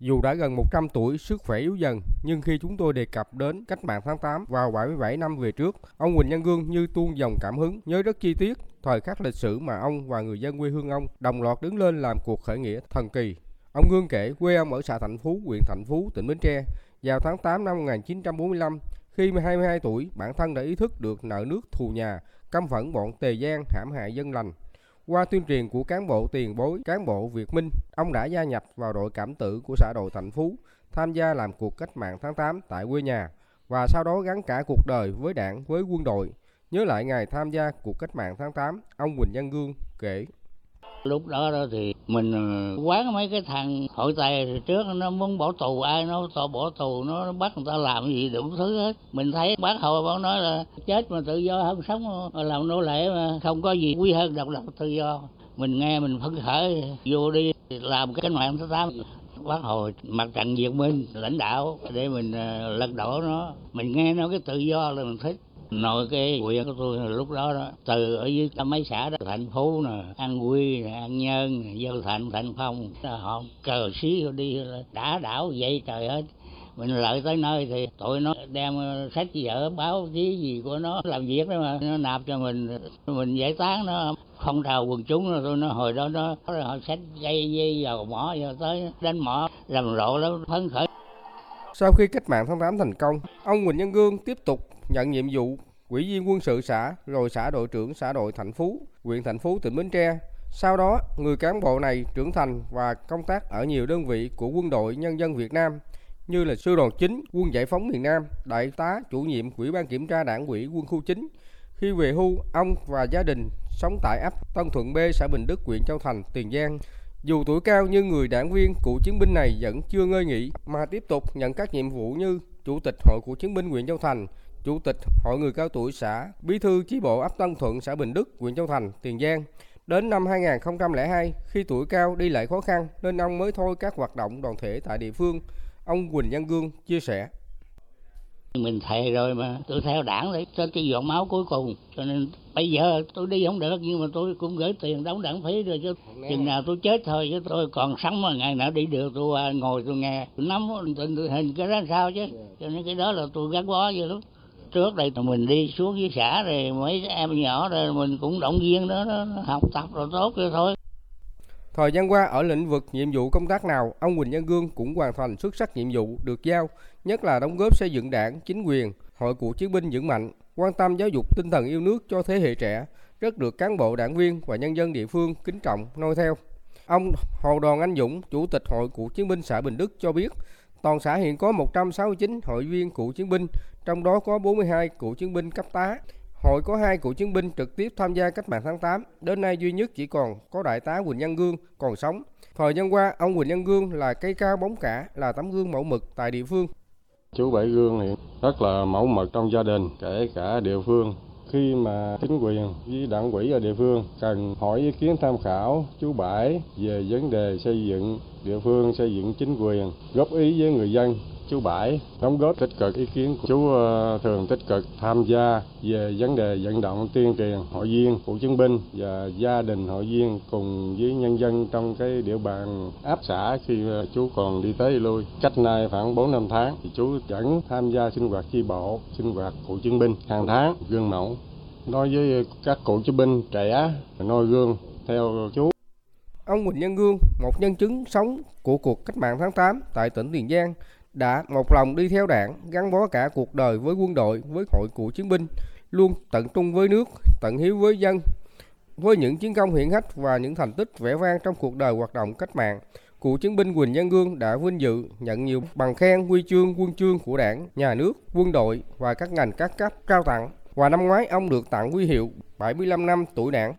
Dù đã gần 100 tuổi, sức khỏe yếu dần, nhưng khi chúng tôi đề cập đến cách mạng tháng 8 vào 77 năm về trước, ông Quỳnh Nhân Gương như tuôn dòng cảm hứng, nhớ rất chi tiết thời khắc lịch sử mà ông và người dân quê hương ông đồng loạt đứng lên làm cuộc khởi nghĩa thần kỳ. Ông Gương kể quê ông ở xã Thạnh Phú, huyện Thạnh Phú, tỉnh Bến Tre. Vào tháng 8 năm 1945, khi 22 tuổi, bản thân đã ý thức được nợ nước thù nhà, căm phẫn bọn Tề Giang hãm hại dân lành. Qua tuyên truyền của cán bộ tiền bối, cán bộ Việt Minh, ông đã gia nhập vào đội cảm tử của xã đội Thạnh Phú, tham gia làm cuộc cách mạng tháng 8 tại quê nhà và sau đó gắn cả cuộc đời với đảng, với quân đội. Nhớ lại ngày tham gia cuộc cách mạng tháng 8, ông Quỳnh Văn Gương kể lúc đó đó thì mình ờ, quán mấy cái thằng hội tài trước, nó muốn bỏ tù, ai nó to bỏ tù, nó bắt người ta làm gì đủ thứ hết. Mình thấy bác hội bác nói là chết mà tự do không sống làm nô lệ mà không có gì quý hơn độc lập tự do. Mình nghe mình phấn khởi, vô đi làm cái mạng thứ tám bác hồi mặt trận việt minh, lãnh đạo, để mình ờ, lật đổ nó. Mình nghe nó cái tự do là mình thích nội cái huyện của tôi lúc đó đó từ ở dưới mấy xã đó thành phố nè an quy nè an nhân nè dân thạnh thạnh phong họ cờ xí đi đã đảo vậy trời hết, mình lợi tới nơi thì tụi nó đem sách vở báo chí gì của nó làm việc đó mà nó nạp cho mình mình giải tán nó. Phong trào quần chúng rồi tôi nó hồi đó nó họ sách dây dây vào mỏ vào tới đánh mỏ làm rộ lắm phấn khởi. Sau khi cách mạng tháng 8 thành công, ông Quỳnh Nhân Gương tiếp tục nhận nhiệm vụ ủy viên quân sự xã, rồi xã đội trưởng xã đội Thạnh Phú, huyện Thạnh Phú, tỉnh Bến Tre. Sau đó, người cán bộ này trưởng thành và công tác ở nhiều đơn vị của quân đội nhân dân Việt Nam như là sư đoàn chính quân giải phóng miền Nam, đại tá chủ nhiệm ủy ban kiểm tra đảng ủy quân khu chính. Khi về hưu, ông và gia đình sống tại ấp Tân Thuận B, xã Bình Đức, huyện Châu Thành, Tiền Giang. Dù tuổi cao nhưng người đảng viên cựu chiến binh này vẫn chưa ngơi nghỉ mà tiếp tục nhận các nhiệm vụ như Chủ tịch Hội cựu chiến binh huyện Châu Thành, Chủ tịch Hội người cao tuổi xã, Bí thư chi bộ ấp Tân Thuận, xã Bình Đức, huyện Châu Thành, Tiền Giang. Đến năm 2002, khi tuổi cao đi lại khó khăn nên ông mới thôi các hoạt động đoàn thể tại địa phương. Ông Quỳnh Văn Gương chia sẻ. Mình thề rồi mà tôi theo đảng để cho cái giọt máu cuối cùng. Cho nên bây giờ tôi đi không được nhưng mà tôi cũng gửi tiền đóng đảng phí rồi chứ. Chừng nào tôi chết thôi chứ tôi còn sống mà ngày nào đi được tôi ngồi tôi nghe. Tôi nắm tình hình cái đó sao chứ. Cho nên cái đó là tôi gắn bó vậy lắm trước đây mình đi xuống dưới xã rồi mấy em nhỏ rồi mình cũng động viên đó, đó học tập rồi tốt rồi thôi Thời gian qua ở lĩnh vực nhiệm vụ công tác nào, ông Quỳnh Nhân Gương cũng hoàn thành xuất sắc nhiệm vụ được giao, nhất là đóng góp xây dựng đảng, chính quyền, hội cựu chiến binh vững mạnh, quan tâm giáo dục tinh thần yêu nước cho thế hệ trẻ, rất được cán bộ đảng viên và nhân dân địa phương kính trọng noi theo. Ông Hồ Đoàn Anh Dũng, Chủ tịch Hội cựu chiến binh xã Bình Đức cho biết, toàn xã hiện có 169 hội viên cựu chiến binh, trong đó có 42 cựu chiến binh cấp tá. Hội có hai cựu chiến binh trực tiếp tham gia cách mạng tháng 8, đến nay duy nhất chỉ còn có đại tá Quỳnh Nhân Gương còn sống. Thời gian qua, ông Quỳnh Nhân Gương là cây cao bóng cả, là tấm gương mẫu mực tại địa phương. Chú Bảy Gương thì rất là mẫu mực trong gia đình, kể cả địa phương. Khi mà chính quyền với đảng quỹ ở địa phương cần hỏi ý kiến tham khảo chú Bảy về vấn đề xây dựng địa phương, xây dựng chính quyền, góp ý với người dân chú Bãi đóng góp tích cực ý kiến của chú ờ, thường tích cực tham gia về vấn đề vận động tuyên truyền hội viên cựu chiến binh và gia đình hội viên cùng với nhân dân trong cái địa bàn áp xã khi ờ, chú còn đi tới đi lui. Cách nay khoảng 4 năm tháng thì chú vẫn tham gia sinh hoạt chi bộ sinh hoạt cựu chiến binh hàng tháng gương mẫu. Nói với các cựu chiến binh trẻ noi gương theo chú. Ông Quỳnh Nhân Gương, một nhân chứng sống của cuộc cách mạng tháng 8 tại tỉnh Tiền Giang, đã một lòng đi theo đảng, gắn bó cả cuộc đời với quân đội, với hội cựu chiến binh, luôn tận trung với nước, tận hiếu với dân. Với những chiến công hiển hách và những thành tích vẻ vang trong cuộc đời hoạt động cách mạng, cựu chiến binh Quỳnh Nhân Gương đã vinh dự nhận nhiều bằng khen huy chương quân chương của đảng, nhà nước, quân đội và các ngành các cấp trao tặng. Và năm ngoái ông được tặng huy hiệu 75 năm tuổi đảng.